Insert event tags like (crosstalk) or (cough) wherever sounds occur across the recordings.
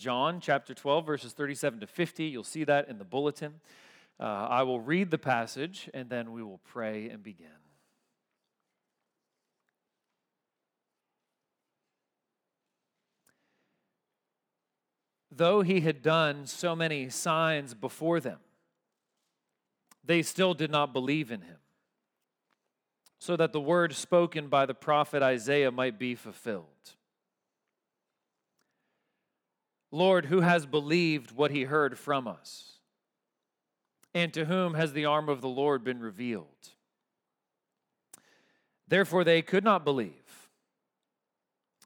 John chapter 12, verses 37 to 50. You'll see that in the bulletin. Uh, I will read the passage and then we will pray and begin. Though he had done so many signs before them, they still did not believe in him, so that the word spoken by the prophet Isaiah might be fulfilled. Lord, who has believed what he heard from us? And to whom has the arm of the Lord been revealed? Therefore, they could not believe.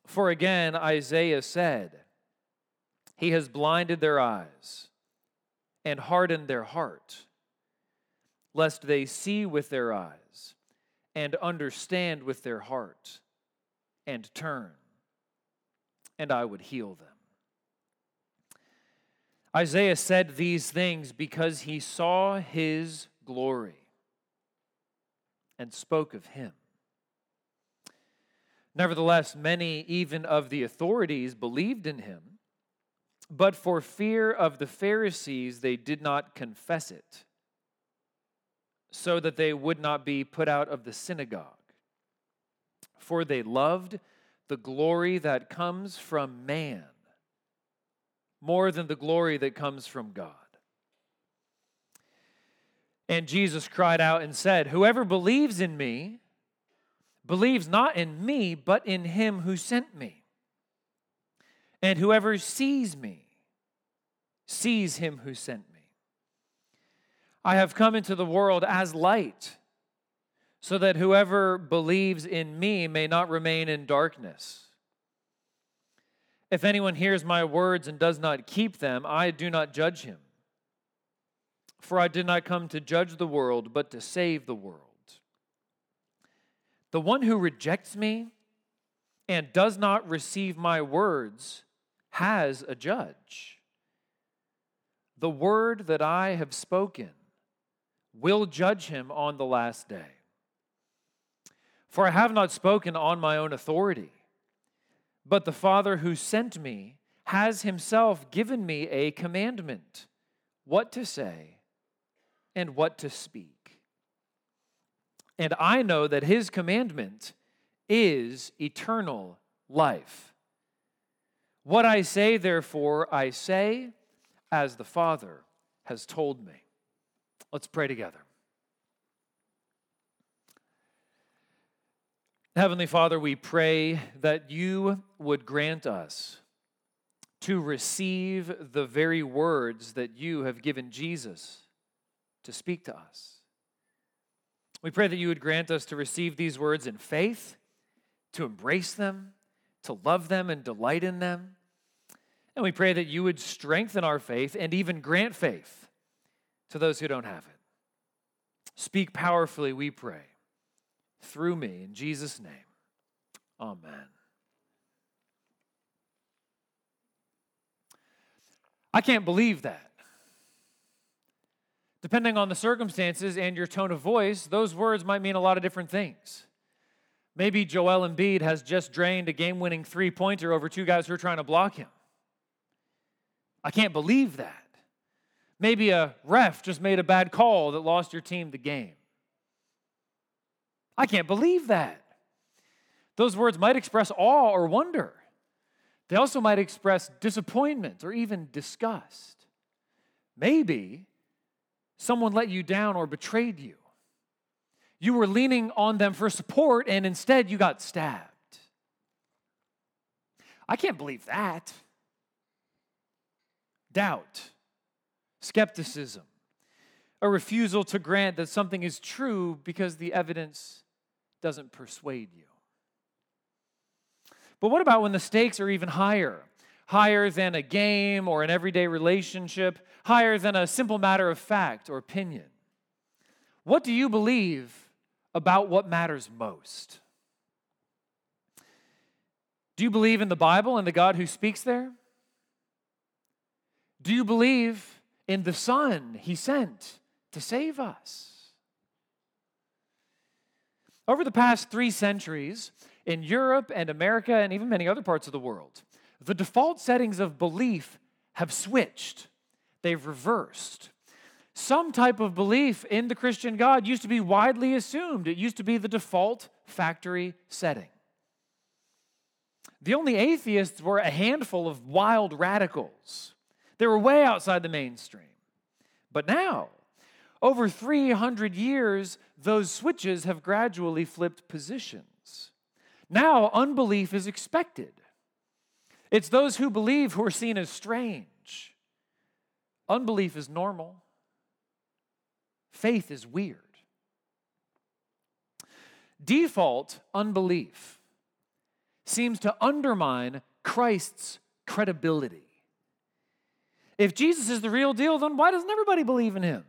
For again, Isaiah said, He has blinded their eyes and hardened their heart, lest they see with their eyes and understand with their heart and turn, and I would heal them. Isaiah said these things because he saw his glory and spoke of him. Nevertheless, many, even of the authorities, believed in him, but for fear of the Pharisees, they did not confess it, so that they would not be put out of the synagogue. For they loved the glory that comes from man more than the glory that comes from God. And Jesus cried out and said, Whoever believes in me believes not in me, but in him who sent me. And whoever sees me sees him who sent me. I have come into the world as light, so that whoever believes in me may not remain in darkness. If anyone hears my words and does not keep them, I do not judge him. For I did not come to judge the world, but to save the world. The one who rejects me and does not receive my words has a judge. The word that I have spoken will judge him on the last day. For I have not spoken on my own authority but the Father who sent me has himself given me a commandment what to say and what to speak. And I know that his commandment is eternal life. What I say, therefore, I say as the Father has told me. Let's pray together. Heavenly Father, we pray that you would grant us to receive the very words that you have given Jesus to speak to us. We pray that you would grant us to receive these words in faith, to embrace them, to love them and delight in them. And we pray that you would strengthen our faith and even grant faith to those who don't have it. Speak powerfully, we pray through me. In Jesus' name, amen. I can't believe that. Depending on the circumstances and your tone of voice, those words might mean a lot of different things. Maybe Joel Embiid has just drained a game winning three pointer over two guys who are trying to block him. I can't believe that. Maybe a ref just made a bad call that lost your team the game. I can't believe that. Those words might express awe or wonder. They also might express disappointment or even disgust. Maybe someone let you down or betrayed you. You were leaning on them for support and instead you got stabbed. I can't believe that. Doubt, skepticism, a refusal to grant that something is true because the evidence doesn't persuade you. But what about when the stakes are even higher? Higher than a game or an everyday relationship, higher than a simple matter of fact or opinion. What do you believe about what matters most? Do you believe in the Bible and the God who speaks there? Do you believe in the Son he sent to save us? Over the past three centuries, in Europe and America and even many other parts of the world, the default settings of belief have switched, they've reversed. Some type of belief in the Christian God used to be widely assumed, it used to be the default factory setting. The only atheists were a handful of wild radicals. They were way outside the mainstream. But now, over 300 years, those switches have gradually flipped positions. Now, unbelief is expected. It's those who believe who are seen as strange. Unbelief is normal, faith is weird. Default unbelief seems to undermine Christ's credibility. If Jesus is the real deal, then why doesn't everybody believe in him?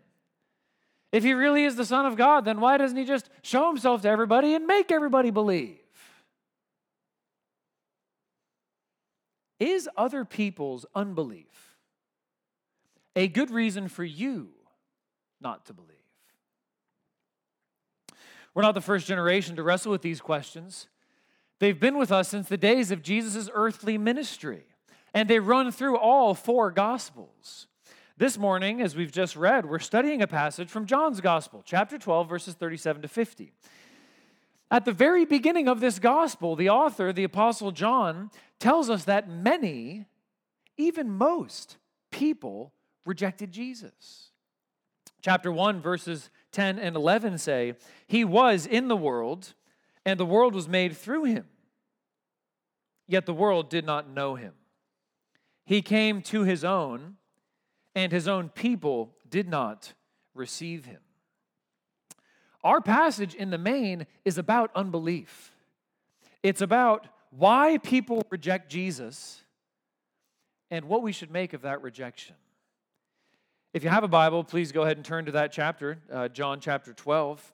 If he really is the Son of God, then why doesn't he just show himself to everybody and make everybody believe? Is other people's unbelief a good reason for you not to believe? We're not the first generation to wrestle with these questions. They've been with us since the days of Jesus' earthly ministry, and they run through all four Gospels. This morning, as we've just read, we're studying a passage from John's Gospel, chapter 12, verses 37 to 50. At the very beginning of this Gospel, the author, the Apostle John, tells us that many, even most, people rejected Jesus. Chapter 1, verses 10 and 11 say, He was in the world and the world was made through him. Yet the world did not know him. He came to his own, and his own people did not receive him. Our passage in the main is about unbelief. It's about why people reject Jesus and what we should make of that rejection. If you have a Bible, please go ahead and turn to that chapter, uh, John chapter 12.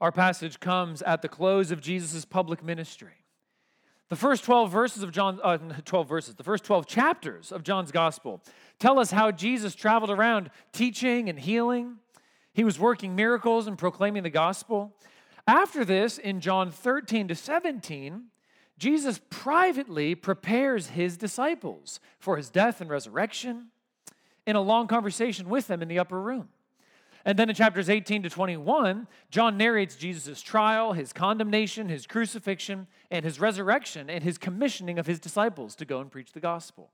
Our passage comes at the close of Jesus' public ministry. The first 12 verses of John, uh, 12 verses, the first 12 chapters of John's gospel tell us how Jesus traveled around teaching and healing. He was working miracles and proclaiming the gospel. After this, in John 13 to 17, Jesus privately prepares his disciples for his death and resurrection in a long conversation with them in the upper room. And then in chapters 18 to 21, John narrates Jesus' trial, his condemnation, his crucifixion, and his resurrection, and his commissioning of his disciples to go and preach the gospel.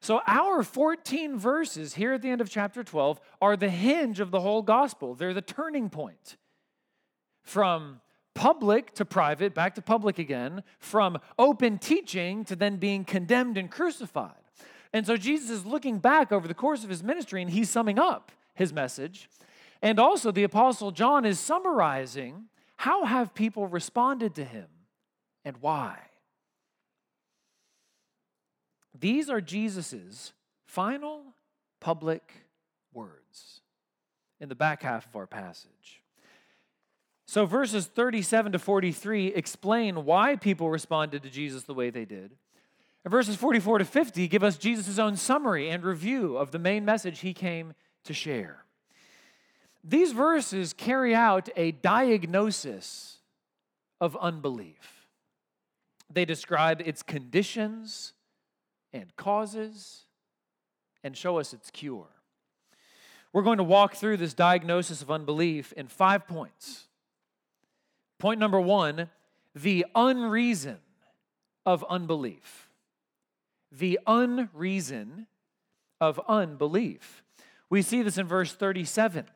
So, our 14 verses here at the end of chapter 12 are the hinge of the whole gospel. They're the turning point from public to private, back to public again, from open teaching to then being condemned and crucified. And so, Jesus is looking back over the course of his ministry and he's summing up his message. And also, the Apostle John is summarizing how have people responded to him and why. These are Jesus's final public words in the back half of our passage. So, verses 37 to 43 explain why people responded to Jesus the way they did. And verses 44 to 50 give us Jesus' own summary and review of the main message he came to share. These verses carry out a diagnosis of unbelief. They describe its conditions and causes and show us its cure. We're going to walk through this diagnosis of unbelief in five points. Point number one the unreason of unbelief. The unreason of unbelief. We see this in verse 37.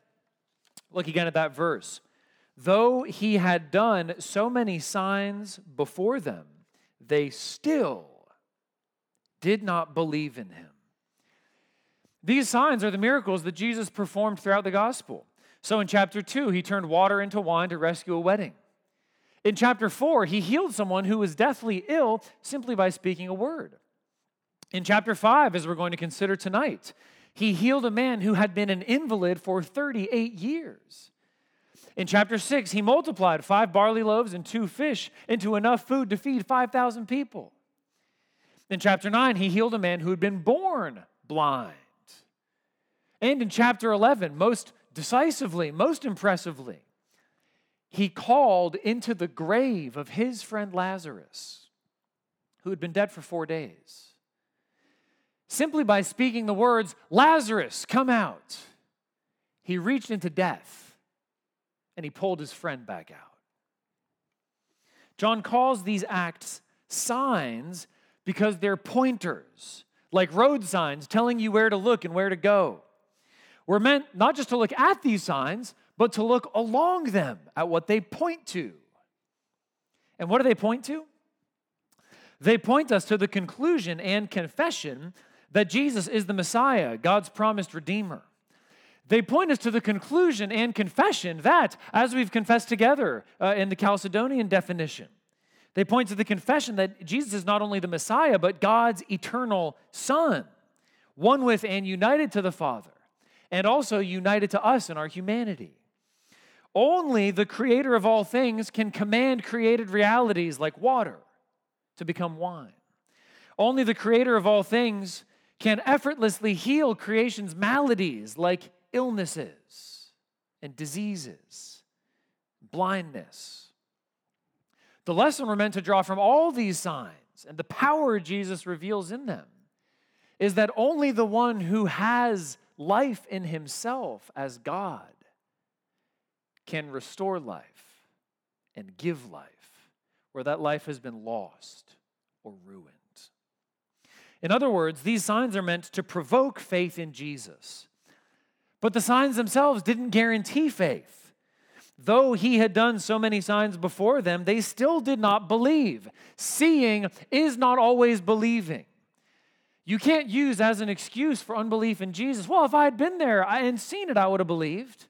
Look again at that verse. Though he had done so many signs before them, they still did not believe in him. These signs are the miracles that Jesus performed throughout the gospel. So in chapter 2, he turned water into wine to rescue a wedding. In chapter 4, he healed someone who was deathly ill simply by speaking a word. In chapter 5, as we're going to consider tonight, he healed a man who had been an invalid for 38 years. In chapter 6, he multiplied five barley loaves and two fish into enough food to feed 5,000 people. In chapter 9, he healed a man who had been born blind. And in chapter 11, most decisively, most impressively, he called into the grave of his friend Lazarus, who had been dead for four days. Simply by speaking the words, Lazarus, come out. He reached into death and he pulled his friend back out. John calls these acts signs because they're pointers, like road signs telling you where to look and where to go. We're meant not just to look at these signs, but to look along them at what they point to. And what do they point to? They point us to the conclusion and confession that Jesus is the Messiah, God's promised Redeemer. They point us to the conclusion and confession that, as we've confessed together uh, in the Chalcedonian definition, they point to the confession that Jesus is not only the Messiah, but God's eternal Son, one with and united to the Father, and also united to us in our humanity. Only the creator of all things can command created realities like water to become wine. Only the creator of all things can effortlessly heal creation's maladies like illnesses and diseases, blindness. The lesson we're meant to draw from all these signs and the power Jesus reveals in them is that only the one who has life in himself as God can restore life and give life where that life has been lost or ruined. In other words, these signs are meant to provoke faith in Jesus. But the signs themselves didn't guarantee faith. Though he had done so many signs before them, they still did not believe. Seeing is not always believing. You can't use as an excuse for unbelief in Jesus. Well, if I had been there and seen it, I would have believed.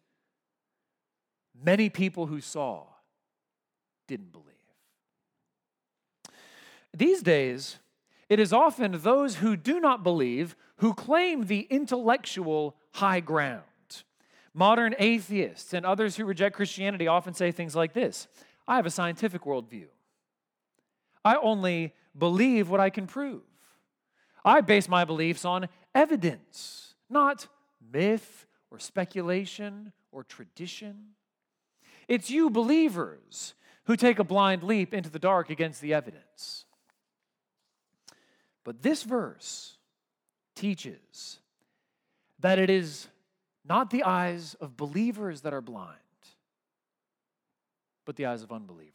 Many people who saw didn't believe. These days, it is often those who do not believe who claim the intellectual high ground. Modern atheists and others who reject Christianity often say things like this I have a scientific worldview. I only believe what I can prove. I base my beliefs on evidence, not myth or speculation or tradition. It's you believers who take a blind leap into the dark against the evidence. But this verse teaches that it is not the eyes of believers that are blind, but the eyes of unbelievers.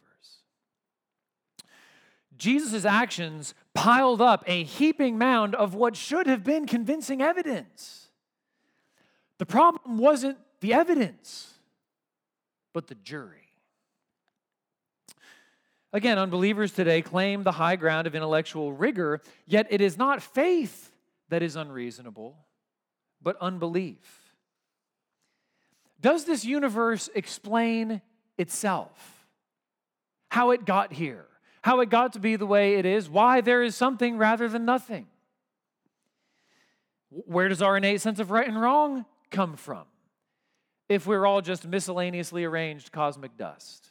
Jesus' actions piled up a heaping mound of what should have been convincing evidence. The problem wasn't the evidence, but the jury. Again, unbelievers today claim the high ground of intellectual rigor, yet it is not faith that is unreasonable, but unbelief. Does this universe explain itself? How it got here? How it got to be the way it is? Why there is something rather than nothing? Where does our innate sense of right and wrong come from if we're all just miscellaneously arranged cosmic dust?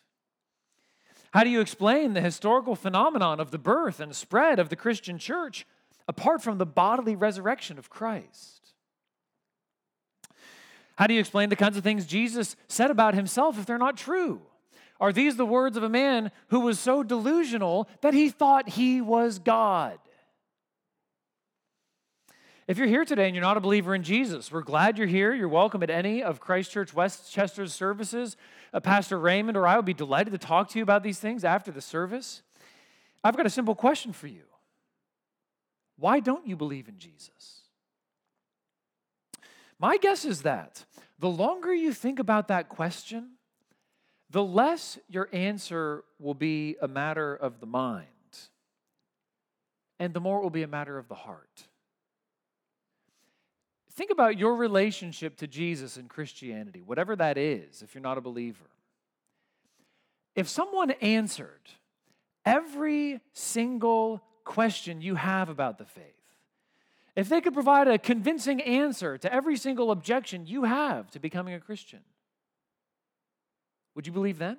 How do you explain the historical phenomenon of the birth and spread of the Christian church apart from the bodily resurrection of Christ? How do you explain the kinds of things Jesus said about himself if they're not true? Are these the words of a man who was so delusional that he thought he was God? If you're here today and you're not a believer in Jesus, we're glad you're here. You're welcome at any of Christ Church Westchester's services. Uh, Pastor Raymond or I would be delighted to talk to you about these things after the service. I've got a simple question for you Why don't you believe in Jesus? My guess is that the longer you think about that question, the less your answer will be a matter of the mind, and the more it will be a matter of the heart. Think about your relationship to Jesus and Christianity, whatever that is, if you're not a believer. If someone answered every single question you have about the faith, if they could provide a convincing answer to every single objection you have to becoming a Christian, would you believe then?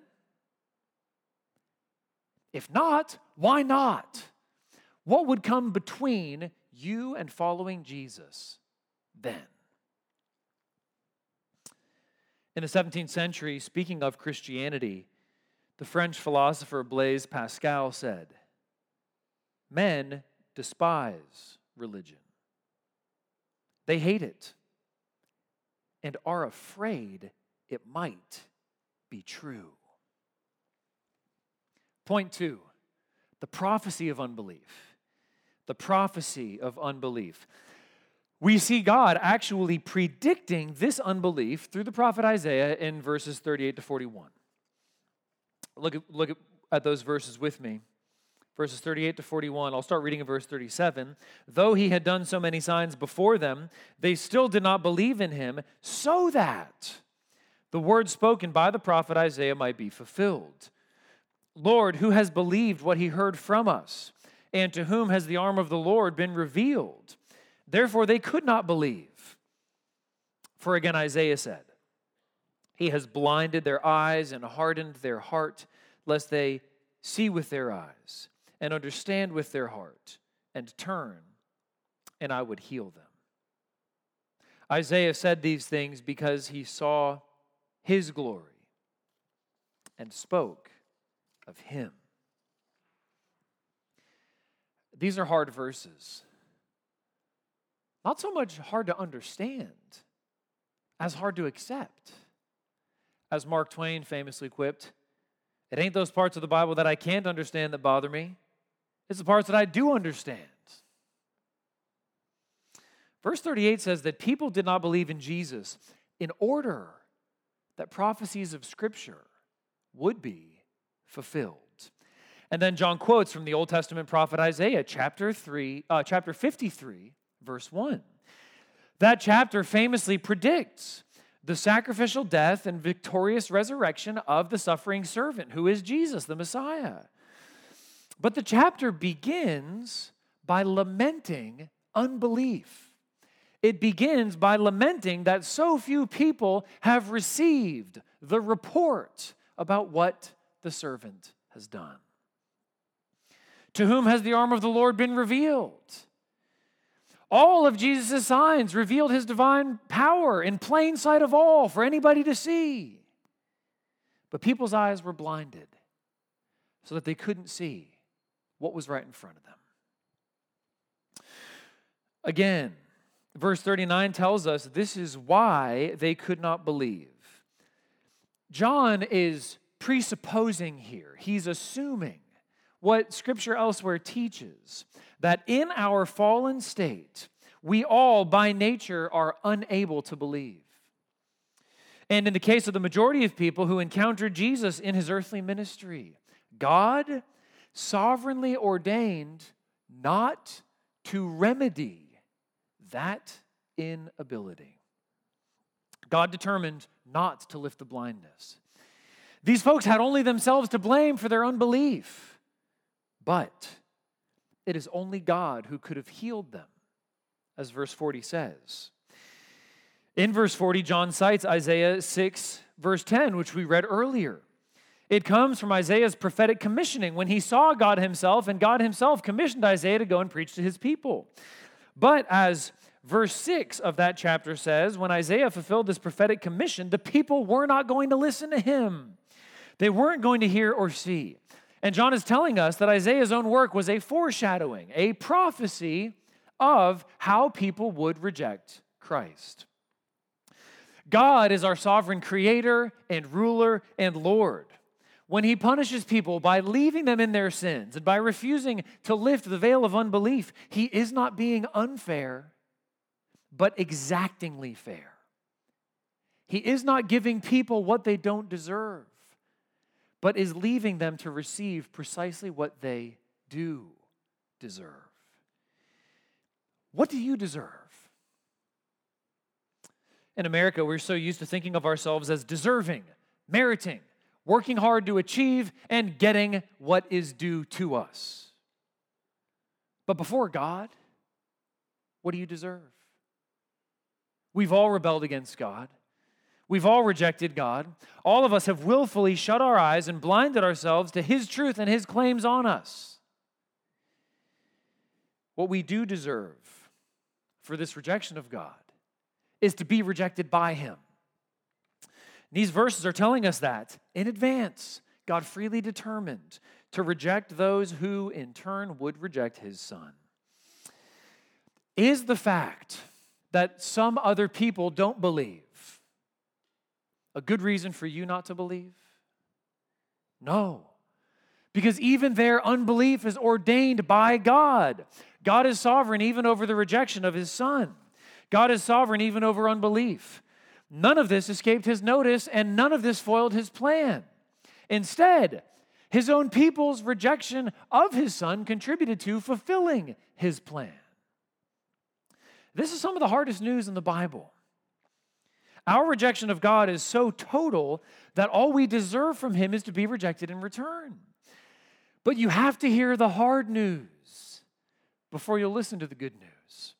If not, why not? What would come between you and following Jesus? Then. In the 17th century, speaking of Christianity, the French philosopher Blaise Pascal said, Men despise religion. They hate it and are afraid it might be true. Point two the prophecy of unbelief. The prophecy of unbelief. We see God actually predicting this unbelief through the prophet Isaiah in verses 38 to 41. Look at, look at those verses with me verses 38 to 41. I'll start reading in verse 37. Though he had done so many signs before them, they still did not believe in him, so that the word spoken by the prophet Isaiah might be fulfilled. Lord, who has believed what he heard from us? And to whom has the arm of the Lord been revealed? Therefore, they could not believe. For again, Isaiah said, He has blinded their eyes and hardened their heart, lest they see with their eyes and understand with their heart and turn, and I would heal them. Isaiah said these things because he saw his glory and spoke of him. These are hard verses. Not so much hard to understand as hard to accept. As Mark Twain famously quipped, it ain't those parts of the Bible that I can't understand that bother me. It's the parts that I do understand. Verse 38 says that people did not believe in Jesus in order that prophecies of Scripture would be fulfilled. And then John quotes from the Old Testament prophet Isaiah, chapter 3, uh, chapter 53, verse 1. That chapter famously predicts the sacrificial death and victorious resurrection of the suffering servant, who is Jesus, the Messiah. But the chapter begins by lamenting unbelief. It begins by lamenting that so few people have received the report about what the servant has done. To whom has the arm of the Lord been revealed? All of Jesus' signs revealed his divine power in plain sight of all for anybody to see. But people's eyes were blinded so that they couldn't see what was right in front of them. Again, verse 39 tells us this is why they could not believe. John is presupposing here, he's assuming what scripture elsewhere teaches that in our fallen state, we all by nature are unable to believe. And in the case of the majority of people who encountered Jesus in his earthly ministry, God sovereignly ordained not to remedy that inability. God determined not to lift the blindness. These folks had only themselves to blame for their unbelief, but it is only God who could have healed them, as verse 40 says. In verse 40, John cites Isaiah 6, verse 10, which we read earlier. It comes from Isaiah's prophetic commissioning when he saw God himself, and God himself commissioned Isaiah to go and preach to his people. But as verse 6 of that chapter says, when Isaiah fulfilled this prophetic commission, the people were not going to listen to him. They weren't going to hear or see. And John is telling us that Isaiah's own work was a foreshadowing, a prophecy of how people would reject Christ. God is our sovereign creator and ruler and Lord when he punishes people by leaving them in their sins and by refusing to lift the veil of unbelief, he is not being unfair, but exactingly fair. He is not giving people what they don't deserve, but is leaving them to receive precisely what they do deserve. What do you deserve? In America, we're so used to thinking of ourselves as deserving, meriting, working hard to achieve, and getting what is due to us. But before God, what do you deserve? We've all rebelled against God. We've all rejected God. All of us have willfully shut our eyes and blinded ourselves to His truth and His claims on us. What we do deserve for this rejection of God is to be rejected by Him. These verses are telling us that in advance, God freely determined to reject those who in turn would reject his son. Is the fact that some other people don't believe a good reason for you not to believe? No. Because even their unbelief is ordained by God. God is sovereign even over the rejection of his son. God is sovereign even over unbelief. None of this escaped his notice, and none of this foiled his plan. Instead, his own people's rejection of his son contributed to fulfilling his plan. This is some of the hardest news in the Bible. Our rejection of God is so total that all we deserve from him is to be rejected in return. But you have to hear the hard news before you'll listen to the good news.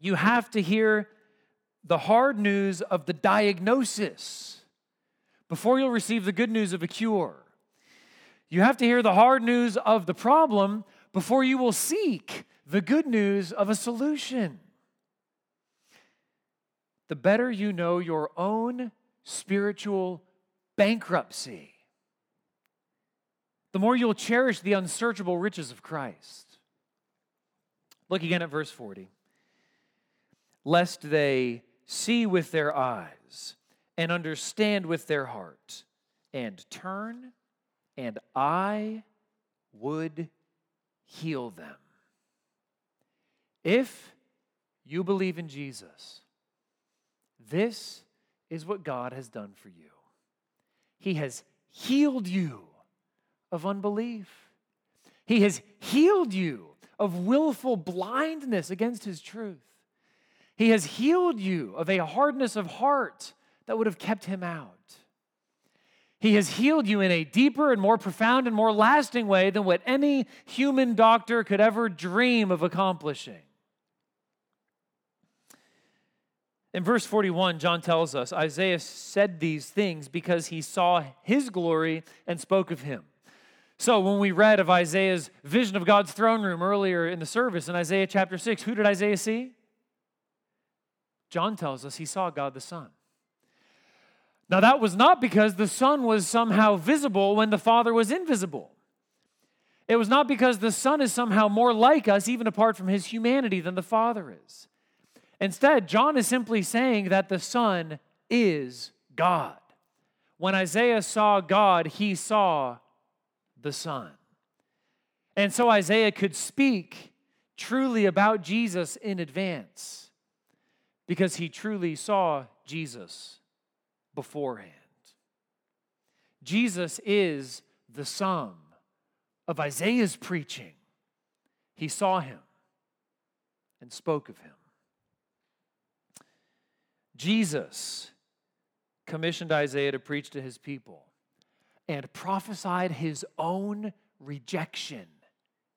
You have to hear the hard news of the diagnosis before you'll receive the good news of a cure. You have to hear the hard news of the problem before you will seek the good news of a solution. The better you know your own spiritual bankruptcy, the more you'll cherish the unsearchable riches of Christ. Look again at verse 40. Lest they see with their eyes and understand with their heart and turn, and I would heal them. If you believe in Jesus, this is what God has done for you. He has healed you of unbelief. He has healed you of willful blindness against His truth. He has healed you of a hardness of heart that would have kept him out. He has healed you in a deeper and more profound and more lasting way than what any human doctor could ever dream of accomplishing. In verse 41, John tells us Isaiah said these things because he saw his glory and spoke of him. So, when we read of Isaiah's vision of God's throne room earlier in the service in Isaiah chapter 6, who did Isaiah see? John tells us he saw God the Son. Now, that was not because the Son was somehow visible when the Father was invisible. It was not because the Son is somehow more like us, even apart from his humanity, than the Father is. Instead, John is simply saying that the Son is God. When Isaiah saw God, he saw the Son. And so Isaiah could speak truly about Jesus in advance because he truly saw Jesus beforehand. Jesus is the sum of Isaiah's preaching. He saw him and spoke of him. Jesus commissioned Isaiah to preach to his people and prophesied his own rejection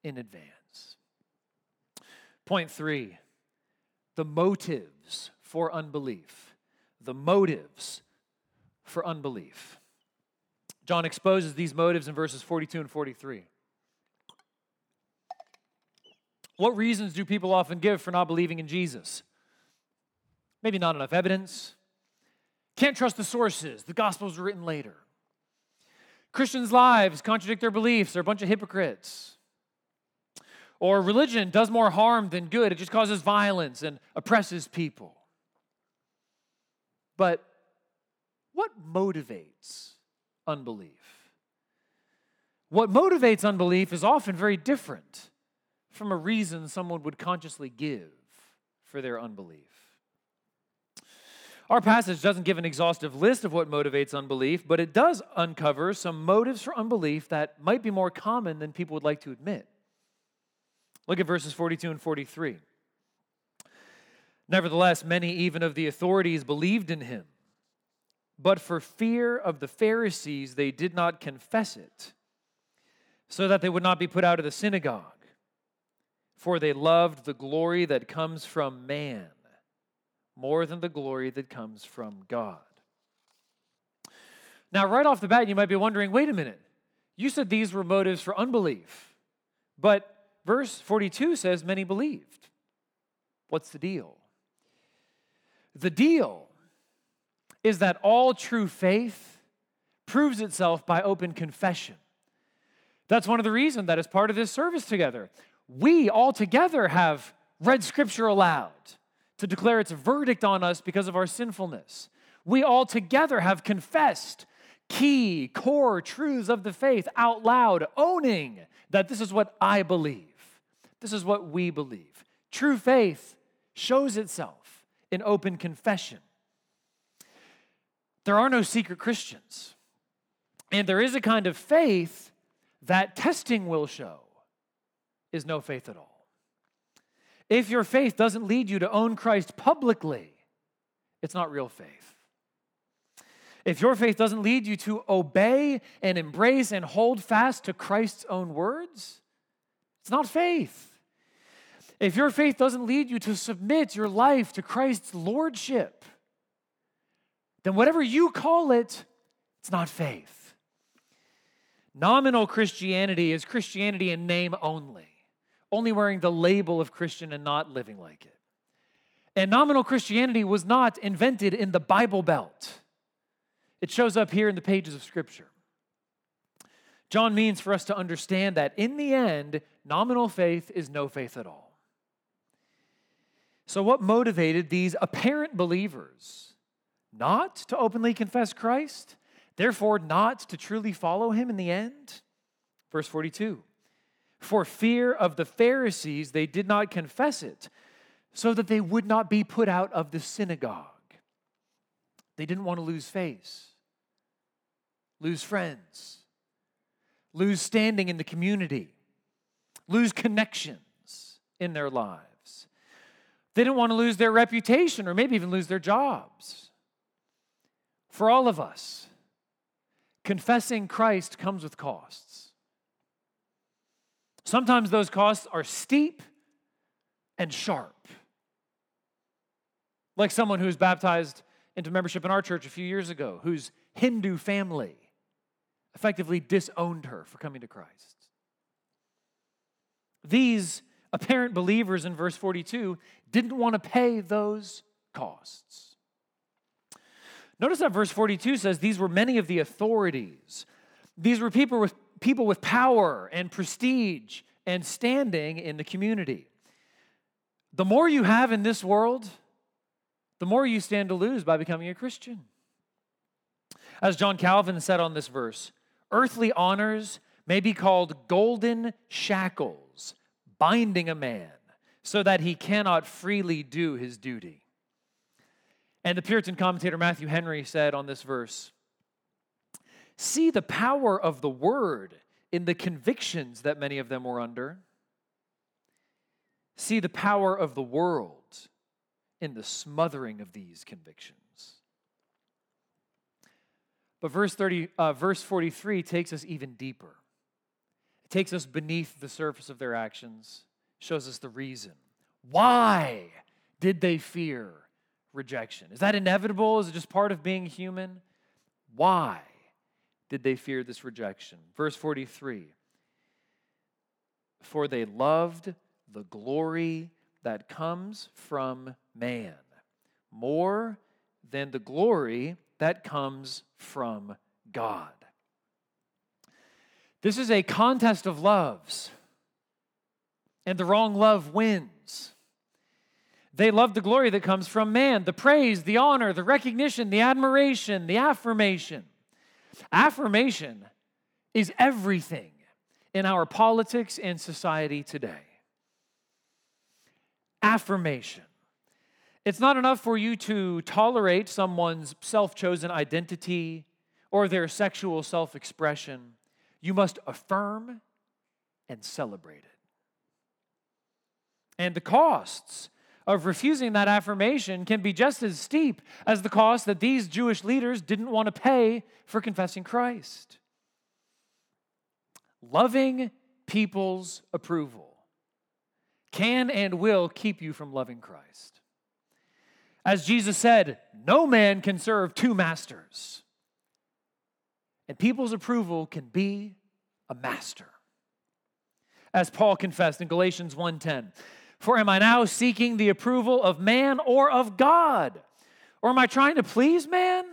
in advance. Point three the motives for unbelief. The motives for unbelief. John exposes these motives in verses 42 and 43. What reasons do people often give for not believing in Jesus? Maybe not enough evidence. Can't trust the sources. The Gospels were written later. Christians' lives contradict their beliefs. They're a bunch of hypocrites. Or religion does more harm than good, it just causes violence and oppresses people. But what motivates unbelief? What motivates unbelief is often very different from a reason someone would consciously give for their unbelief. Our passage doesn't give an exhaustive list of what motivates unbelief, but it does uncover some motives for unbelief that might be more common than people would like to admit. Look at verses 42 and 43. Nevertheless, many even of the authorities believed in him, but for fear of the Pharisees, they did not confess it, so that they would not be put out of the synagogue. For they loved the glory that comes from man more than the glory that comes from God. Now, right off the bat, you might be wondering wait a minute, you said these were motives for unbelief, but Verse 42 says, Many believed. What's the deal? The deal is that all true faith proves itself by open confession. That's one of the reasons that as part of this service together, we all together have read scripture aloud. To declare its verdict on us because of our sinfulness. We all together have confessed key, core truths of the faith out loud, owning that this is what I believe. This is what we believe. True faith shows itself in open confession. There are no secret Christians. And there is a kind of faith that testing will show is no faith at all. If your faith doesn't lead you to own Christ publicly, it's not real faith. If your faith doesn't lead you to obey and embrace and hold fast to Christ's own words, it's not faith. If your faith doesn't lead you to submit your life to Christ's lordship, then whatever you call it, it's not faith. Nominal Christianity is Christianity in name only only wearing the label of Christian and not living like it. And nominal Christianity was not invented in the Bible Belt, it shows up here in the pages of Scripture. John means for us to understand that in the end, nominal faith is no faith at all. So, what motivated these apparent believers not to openly confess Christ, therefore, not to truly follow him in the end? Verse 42 for fear of the Pharisees, they did not confess it, so that they would not be put out of the synagogue. They didn't want to lose face, lose friends, lose standing in the community, lose connections in their lives. They didn't want to lose their reputation or maybe even lose their jobs. For all of us, confessing Christ comes with costs. Sometimes those costs are steep and sharp. Like someone who was baptized into membership in our church a few years ago, whose Hindu family effectively disowned her for coming to Christ. These apparent believers in verse 42 didn't want to pay those costs. Notice that verse 42 says these were many of the authorities. These were people with people with power and prestige and standing in the community. The more you have in this world, the more you stand to lose by becoming a Christian. As John Calvin said on this verse, earthly honors may be called golden shackles, binding a man so that he cannot freely do his duty. And the Puritan commentator Matthew Henry said on this verse See the power of the word in the convictions that many of them were under. See the power of the world in the smothering of these convictions. But verse, 30, uh, verse 43 takes us even deeper. It takes us beneath the surface of their actions, shows us the reason. Why did they fear rejection? Is that inevitable? Is it just part of being human? Why? Did they fear this rejection? Verse 43 For they loved the glory that comes from man more than the glory that comes from God. This is a contest of loves, and the wrong love wins. They love the glory that comes from man, the praise, the honor, the recognition, the admiration, the affirmation. Affirmation is everything in our politics and society today. Affirmation. It's not enough for you to tolerate someone's self chosen identity or their sexual self expression. You must affirm and celebrate it. And the costs of refusing that affirmation can be just as steep as the cost that these Jewish leaders didn't want to pay for confessing Christ. Loving people's approval can and will keep you from loving Christ. As Jesus said, no man can serve two masters. And people's approval can be a master. As Paul confessed in Galatians 1:10, for am I now seeking the approval of man or of God? Or am I trying to please man?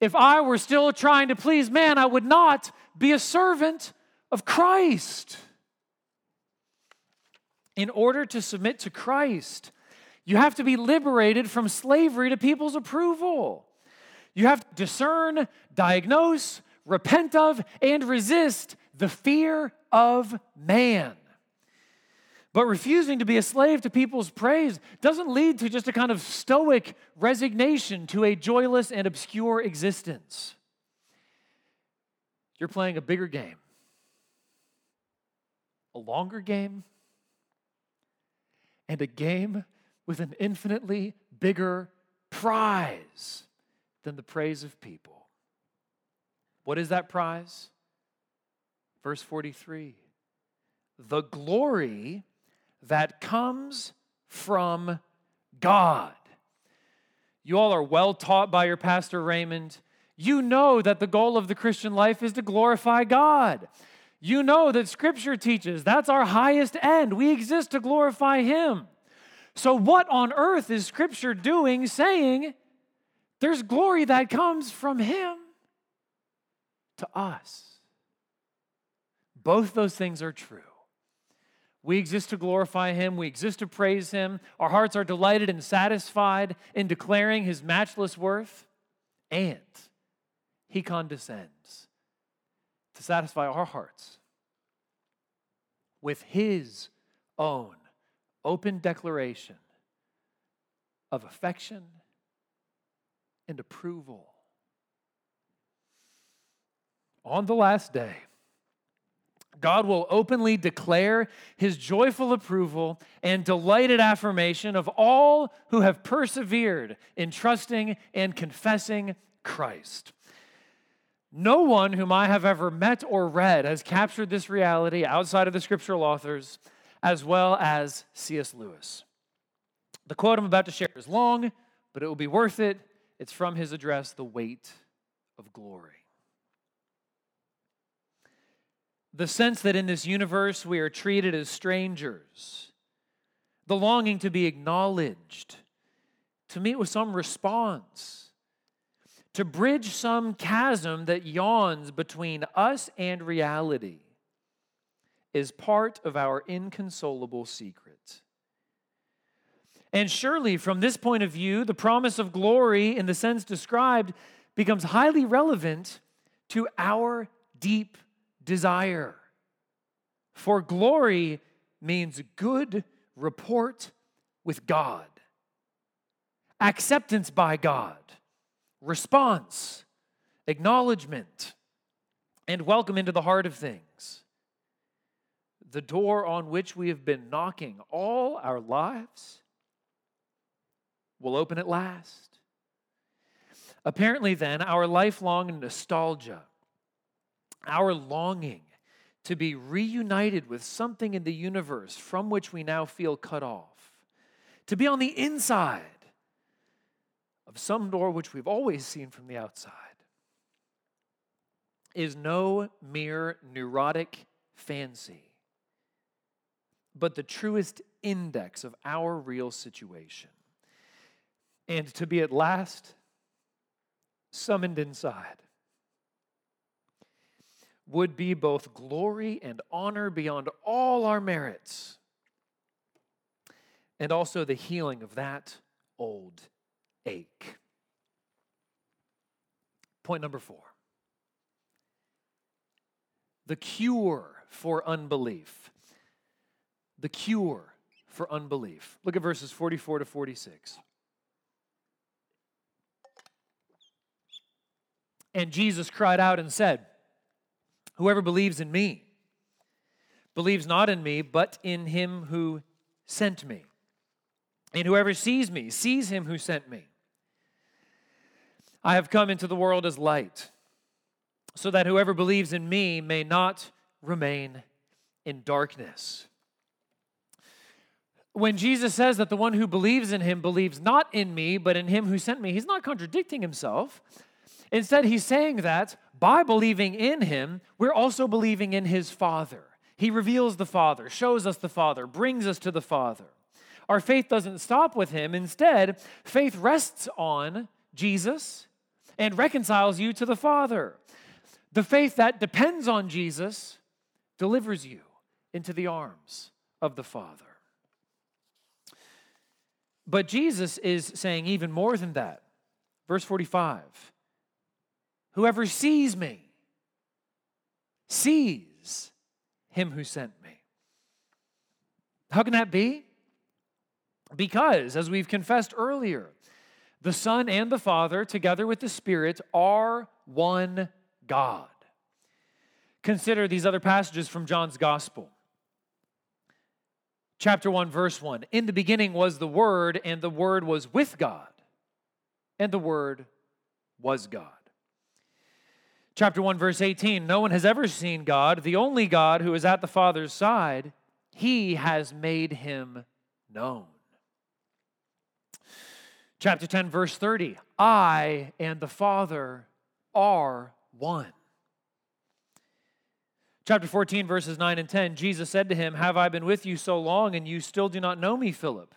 If I were still trying to please man, I would not be a servant of Christ. In order to submit to Christ, You have to be liberated from slavery to people's approval. You have to discern, diagnose, repent of, and resist the fear of man. But refusing to be a slave to people's praise doesn't lead to just a kind of stoic resignation to a joyless and obscure existence. You're playing a bigger game, a longer game, and a game with an infinitely bigger prize than the praise of people. What is that prize? Verse 43 the glory that comes from God. You all are well taught by your pastor Raymond. You know that the goal of the Christian life is to glorify God. You know that Scripture teaches that's our highest end. We exist to glorify Him. So, what on earth is Scripture doing saying there's glory that comes from Him to us? Both those things are true. We exist to glorify Him. We exist to praise Him. Our hearts are delighted and satisfied in declaring His matchless worth. And He condescends to satisfy our hearts with His own open declaration of affection and approval. On the last day, God will openly declare his joyful approval and delighted affirmation of all who have persevered in trusting and confessing Christ. No one whom I have ever met or read has captured this reality outside of the scriptural authors, as well as C.S. Lewis. The quote I'm about to share is long, but it will be worth it. It's from his address, The Weight of Glory. The sense that in this universe we are treated as strangers, the longing to be acknowledged, to meet with some response, to bridge some chasm that yawns between us and reality is part of our inconsolable secret. And surely, from this point of view, the promise of glory, in the sense described, becomes highly relevant to our deep desire. For glory means good report with God, acceptance by God, response, acknowledgement, and welcome into the heart of things. The door on which we have been knocking all our lives will open at last. Apparently, then, our lifelong nostalgia our longing to be reunited with something in the universe from which we now feel cut off, to be on the inside of some door which we've always seen from the outside, is no mere neurotic fancy, but the truest index of our real situation. And to be at last summoned inside would be both glory and honor beyond all our merits, and also the healing of that old ache. Point number four the cure for unbelief. The cure for unbelief. Look at verses 44 to 46. And Jesus cried out and said, Whoever believes in me believes not in me, but in him who sent me. And whoever sees me sees him who sent me. I have come into the world as light, so that whoever believes in me may not remain in darkness. When Jesus says that the one who believes in him believes not in me, but in him who sent me, he's not contradicting himself. Instead, he's saying that by believing in him, we're also believing in his Father. He reveals the Father, shows us the Father, brings us to the Father. Our faith doesn't stop with him. Instead, faith rests on Jesus and reconciles you to the Father. The faith that depends on Jesus delivers you into the arms of the Father. But Jesus is saying even more than that. Verse 45 Whoever sees me sees him who sent me. How can that be? Because, as we've confessed earlier, the Son and the Father, together with the Spirit, are one God. Consider these other passages from John's Gospel. Chapter 1, verse 1 In the beginning was the Word, and the Word was with God, and the Word was God. Chapter 1, verse 18 No one has ever seen God, the only God who is at the Father's side, he has made him known. Chapter 10, verse 30 I and the Father are one. Chapter 14, verses 9 and 10 Jesus said to him, Have I been with you so long, and you still do not know me, Philip?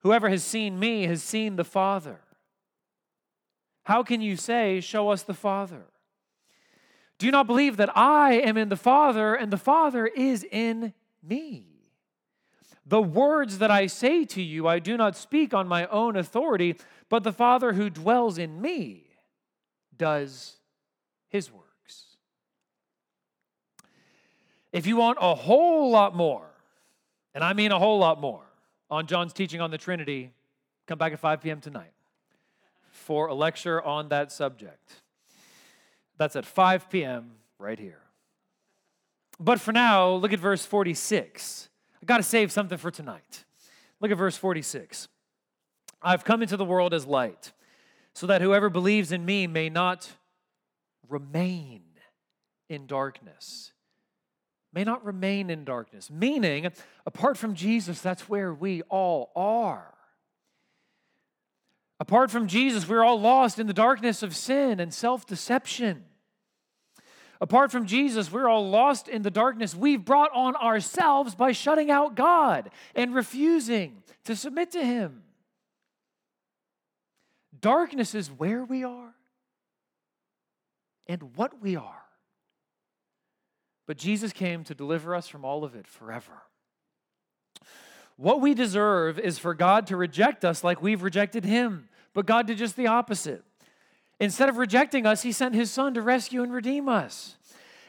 Whoever has seen me has seen the Father. How can you say, Show us the Father? Do you not believe that I am in the Father and the Father is in me? The words that I say to you, I do not speak on my own authority, but the Father who dwells in me does his works. If you want a whole lot more, and I mean a whole lot more, on John's teaching on the Trinity, come back at 5 p.m. tonight for a lecture on that subject. That's at 5 p.m. right here. But for now, look at verse 46. I got to save something for tonight. Look at verse 46. I've come into the world as light, so that whoever believes in me may not remain in darkness. May not remain in darkness. Meaning, apart from Jesus, that's where we all are. Apart from Jesus, we're all lost in the darkness of sin and self deception. Apart from Jesus, we're all lost in the darkness we've brought on ourselves by shutting out God and refusing to submit to Him. Darkness is where we are and what we are. But Jesus came to deliver us from all of it forever. What we deserve is for God to reject us like we've rejected Him. But God did just the opposite. Instead of rejecting us, He sent His Son to rescue and redeem us.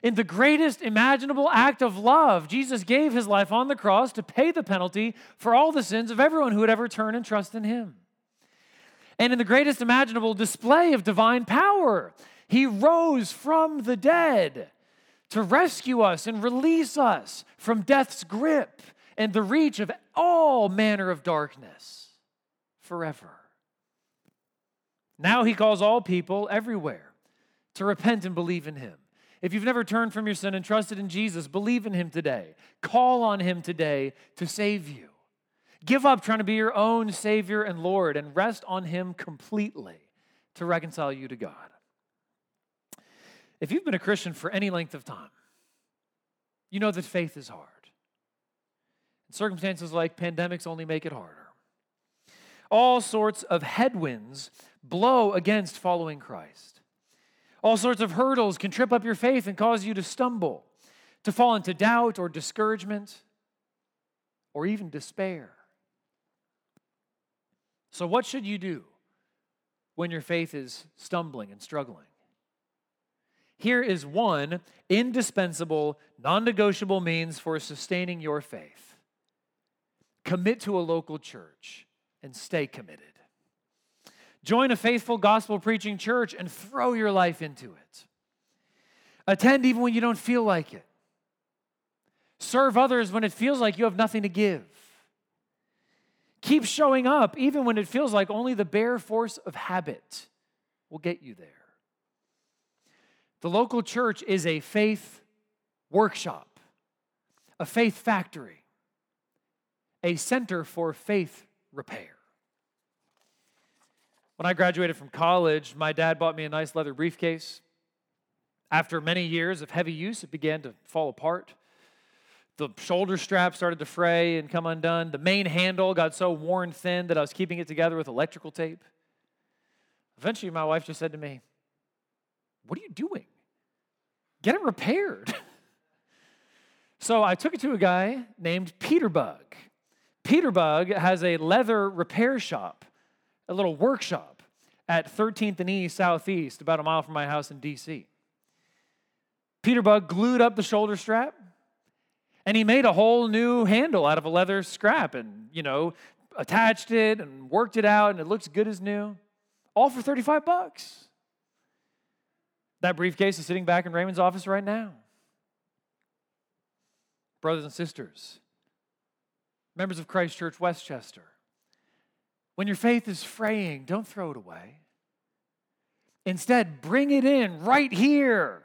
In the greatest imaginable act of love, Jesus gave His life on the cross to pay the penalty for all the sins of everyone who would ever turn and trust in Him. And in the greatest imaginable display of divine power, He rose from the dead to rescue us and release us from death's grip and the reach of all manner of darkness forever. Now he calls all people everywhere to repent and believe in him. If you've never turned from your sin and trusted in Jesus, believe in him today. Call on him today to save you. Give up trying to be your own Savior and Lord and rest on him completely to reconcile you to God. If you've been a Christian for any length of time, you know that faith is hard. Circumstances like pandemics only make it harder. All sorts of headwinds blow against following Christ. All sorts of hurdles can trip up your faith and cause you to stumble, to fall into doubt or discouragement, or even despair. So, what should you do when your faith is stumbling and struggling? Here is one indispensable, non negotiable means for sustaining your faith commit to a local church and stay committed. Join a faithful gospel preaching church and throw your life into it. Attend even when you don't feel like it. Serve others when it feels like you have nothing to give. Keep showing up even when it feels like only the bare force of habit will get you there. The local church is a faith workshop, a faith factory, a center for faith repair. When I graduated from college, my dad bought me a nice leather briefcase. After many years of heavy use, it began to fall apart. The shoulder strap started to fray and come undone. The main handle got so worn thin that I was keeping it together with electrical tape. Eventually, my wife just said to me, What are you doing? Get it repaired. (laughs) so I took it to a guy named Peter Bug. Peterbug has a leather repair shop, a little workshop at 13th and E Southeast, about a mile from my house in DC. Peter Peterbug glued up the shoulder strap and he made a whole new handle out of a leather scrap and, you know, attached it and worked it out and it looks good as new. All for 35 bucks. That briefcase is sitting back in Raymond's office right now. Brothers and sisters, members of Christ Church Westchester, when your faith is fraying, don't throw it away. Instead, bring it in right here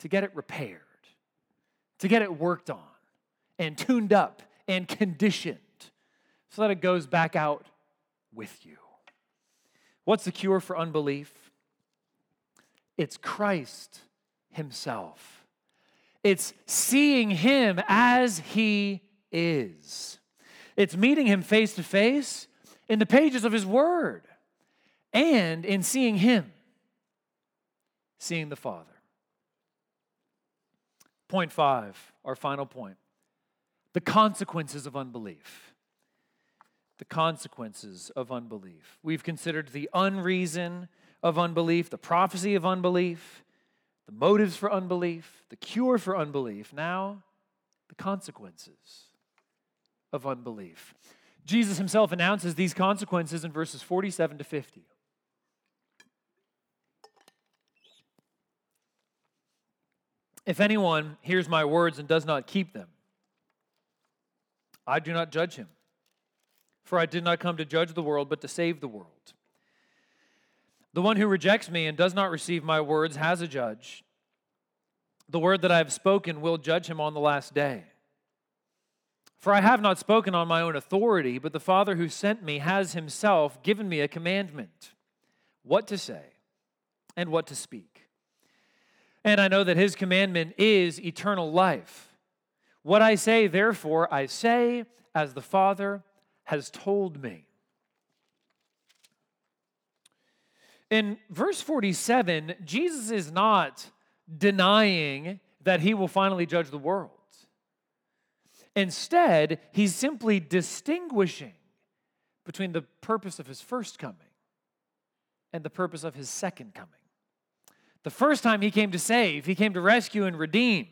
to get it repaired, to get it worked on and tuned up and conditioned so that it goes back out with you. What's the cure for unbelief? It's Christ Himself. It's seeing Him as He is. It's meeting Him face to face in the pages of His Word and in seeing Him, seeing the Father. Point five, our final point the consequences of unbelief. The consequences of unbelief. We've considered the unreason of unbelief, the prophecy of unbelief, the motives for unbelief, the cure for unbelief. Now, the consequences of unbelief. Jesus himself announces these consequences in verses 47 to 50. If anyone hears my words and does not keep them, I do not judge him. For I did not come to judge the world, but to save the world. The one who rejects me and does not receive my words has a judge. The word that I have spoken will judge him on the last day. For I have not spoken on my own authority, but the Father who sent me has himself given me a commandment what to say and what to speak. And I know that his commandment is eternal life. What I say, therefore, I say as the Father has told me. In verse 47, Jesus is not denying that he will finally judge the world. Instead, he's simply distinguishing between the purpose of his first coming and the purpose of his second coming. The first time he came to save, he came to rescue and redeem.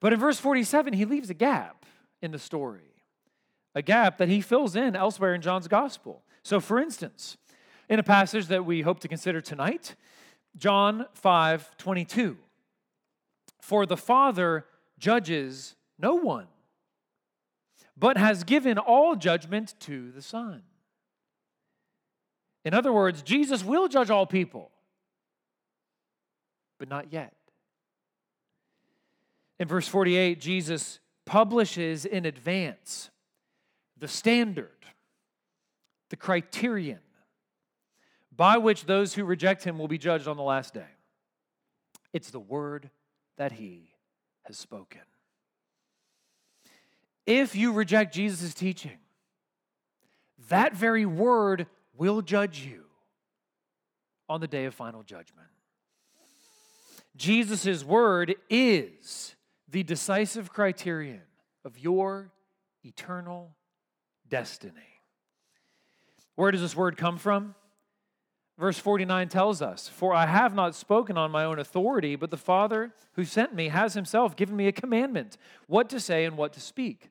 But in verse 47, he leaves a gap in the story, a gap that he fills in elsewhere in John's gospel. So, for instance, in a passage that we hope to consider tonight, John 5 22. For the Father judges no one, but has given all judgment to the Son. In other words, Jesus will judge all people but not yet. In verse 48, Jesus publishes in advance the standard, the criterion by which those who reject him will be judged on the last day. It's the word that he has spoken. If you reject Jesus' teaching, that very word will judge you on the day of final judgment. Jesus' word is the decisive criterion of your eternal destiny. Where does this word come from? Verse 49 tells us, For I have not spoken on my own authority, but the Father who sent me has himself given me a commandment what to say and what to speak.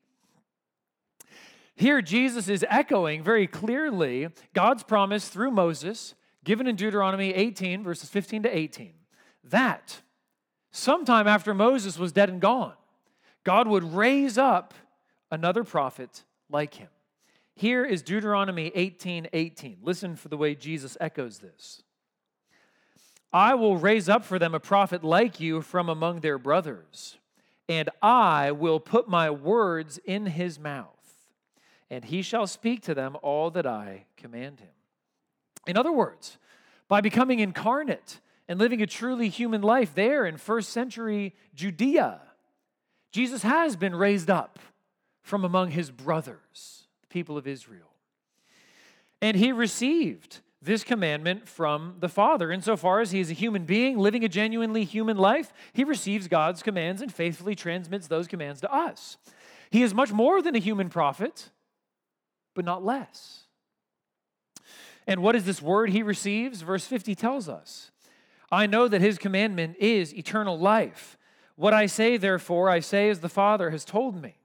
Here, Jesus is echoing very clearly God's promise through Moses, given in Deuteronomy 18, verses 15 to 18 that sometime after Moses was dead and gone, God would raise up another prophet like him. Here is Deuteronomy 18 18. Listen for the way Jesus echoes this. I will raise up for them a prophet like you from among their brothers, and I will put my words in his mouth, and he shall speak to them all that I command him. In other words, by becoming incarnate, and living a truly human life there in first century Judea. Jesus has been raised up from among his brothers, the people of Israel. And he received this commandment from the Father. Insofar as he is a human being living a genuinely human life, he receives God's commands and faithfully transmits those commands to us. He is much more than a human prophet, but not less. And what is this word he receives? Verse 50 tells us I know that his commandment is eternal life. What I say, therefore, I say as the Father has told me.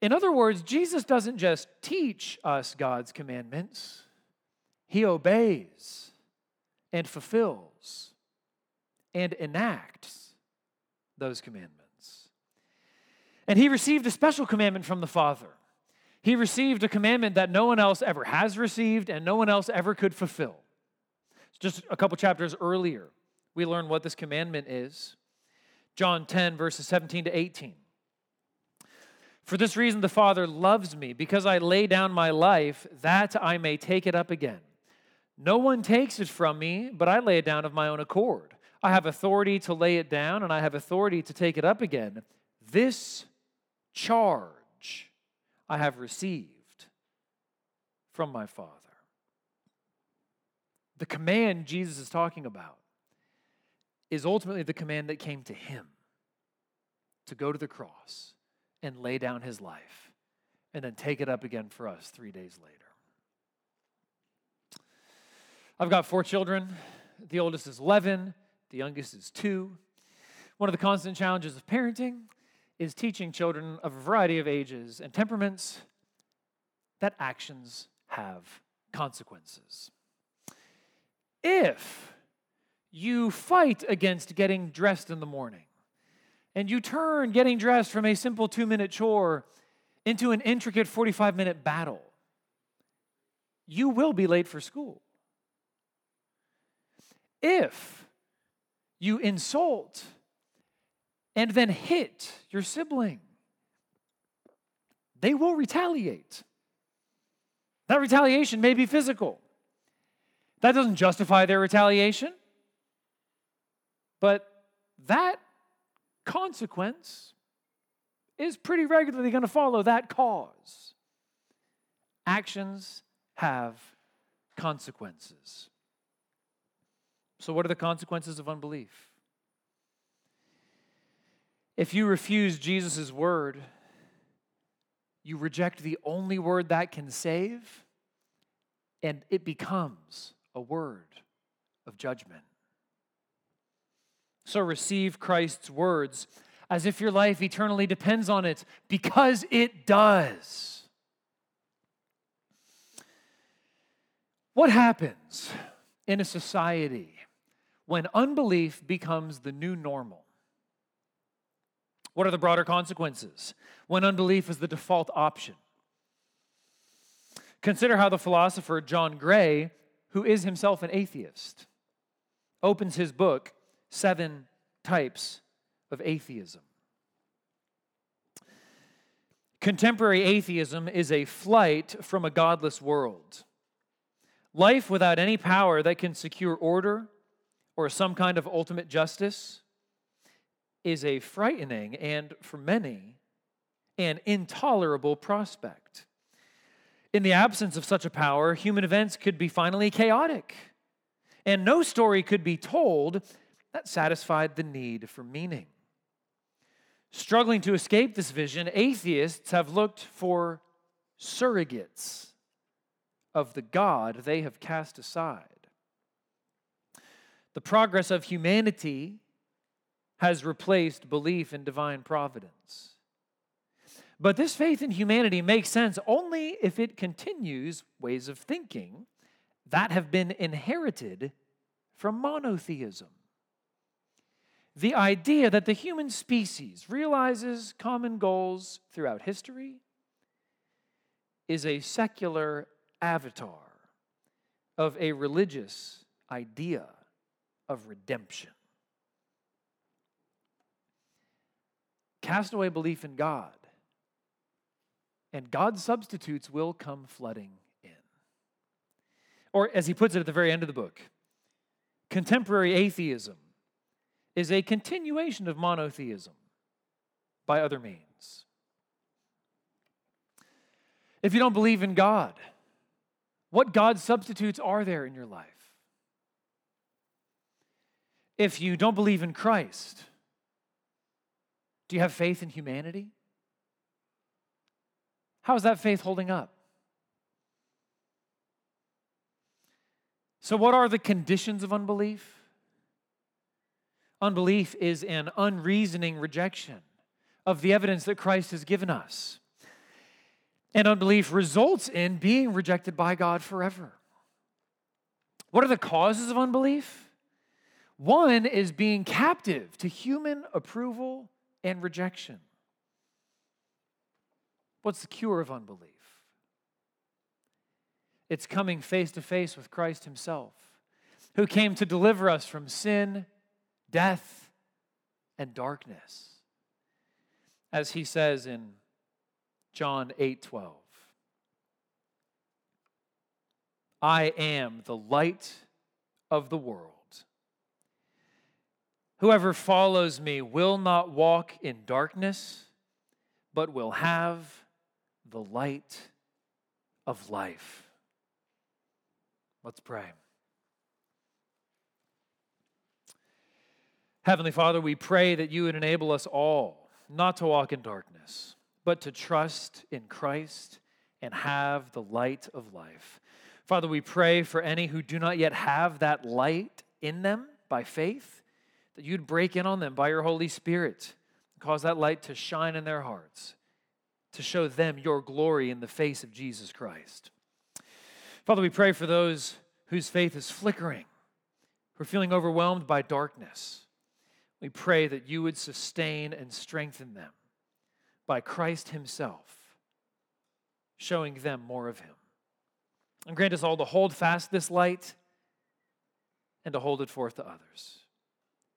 In other words, Jesus doesn't just teach us God's commandments, he obeys and fulfills and enacts those commandments. And he received a special commandment from the Father. He received a commandment that no one else ever has received and no one else ever could fulfill. Just a couple chapters earlier, we learn what this commandment is. John 10, verses 17 to 18. For this reason, the Father loves me, because I lay down my life that I may take it up again. No one takes it from me, but I lay it down of my own accord. I have authority to lay it down, and I have authority to take it up again. This charge I have received from my Father. The command Jesus is talking about is ultimately the command that came to him to go to the cross and lay down his life and then take it up again for us three days later. I've got four children. The oldest is 11, the youngest is two. One of the constant challenges of parenting is teaching children of a variety of ages and temperaments that actions have consequences. If you fight against getting dressed in the morning, and you turn getting dressed from a simple two minute chore into an intricate 45 minute battle, you will be late for school. If you insult and then hit your sibling, they will retaliate. That retaliation may be physical. That doesn't justify their retaliation, but that consequence is pretty regularly going to follow that cause. Actions have consequences. So, what are the consequences of unbelief? If you refuse Jesus' word, you reject the only word that can save, and it becomes a word of judgment. So receive Christ's words as if your life eternally depends on it, because it does. What happens in a society when unbelief becomes the new normal? What are the broader consequences when unbelief is the default option? Consider how the philosopher John Gray, who is himself an atheist, opens his book seven types of atheism. Contemporary atheism is a flight from a godless world. Life without any power that can secure order or some kind of ultimate justice is a frightening and, for many, an intolerable prospect. In the absence of such a power, human events could be finally chaotic, and no story could be told that satisfied the need for meaning. Struggling to escape this vision, atheists have looked for surrogates of the God they have cast aside. The progress of humanity has replaced belief in divine providence. But this faith in humanity makes sense only if it continues ways of thinking that have been inherited from monotheism the idea that the human species realizes common goals throughout history is a secular avatar of a religious idea of redemption. Cast away belief in God, and God's substitutes will come flooding in. Or, as he puts it at the very end of the book, contemporary atheism is a continuation of monotheism by other means. If you don't believe in God, what God substitutes are there in your life? If you don't believe in Christ, do you have faith in humanity? How is that faith holding up? So, what are the conditions of unbelief? Unbelief is an unreasoning rejection of the evidence that Christ has given us. And unbelief results in being rejected by God forever. What are the causes of unbelief? One is being captive to human approval and rejection. What's the cure of unbelief? It's coming face to face with Christ Himself, who came to deliver us from sin, death, and darkness. As He says in John 8 12. I am the light of the world. Whoever follows me will not walk in darkness, but will have the light of life. Let's pray. Heavenly Father, we pray that you would enable us all not to walk in darkness, but to trust in Christ and have the light of life. Father, we pray for any who do not yet have that light in them by faith, that you'd break in on them by your Holy Spirit, cause that light to shine in their hearts, to show them your glory in the face of Jesus Christ. Father, we pray for those whose faith is flickering, who are feeling overwhelmed by darkness. We pray that you would sustain and strengthen them by Christ Himself, showing them more of Him. And grant us all to hold fast this light and to hold it forth to others.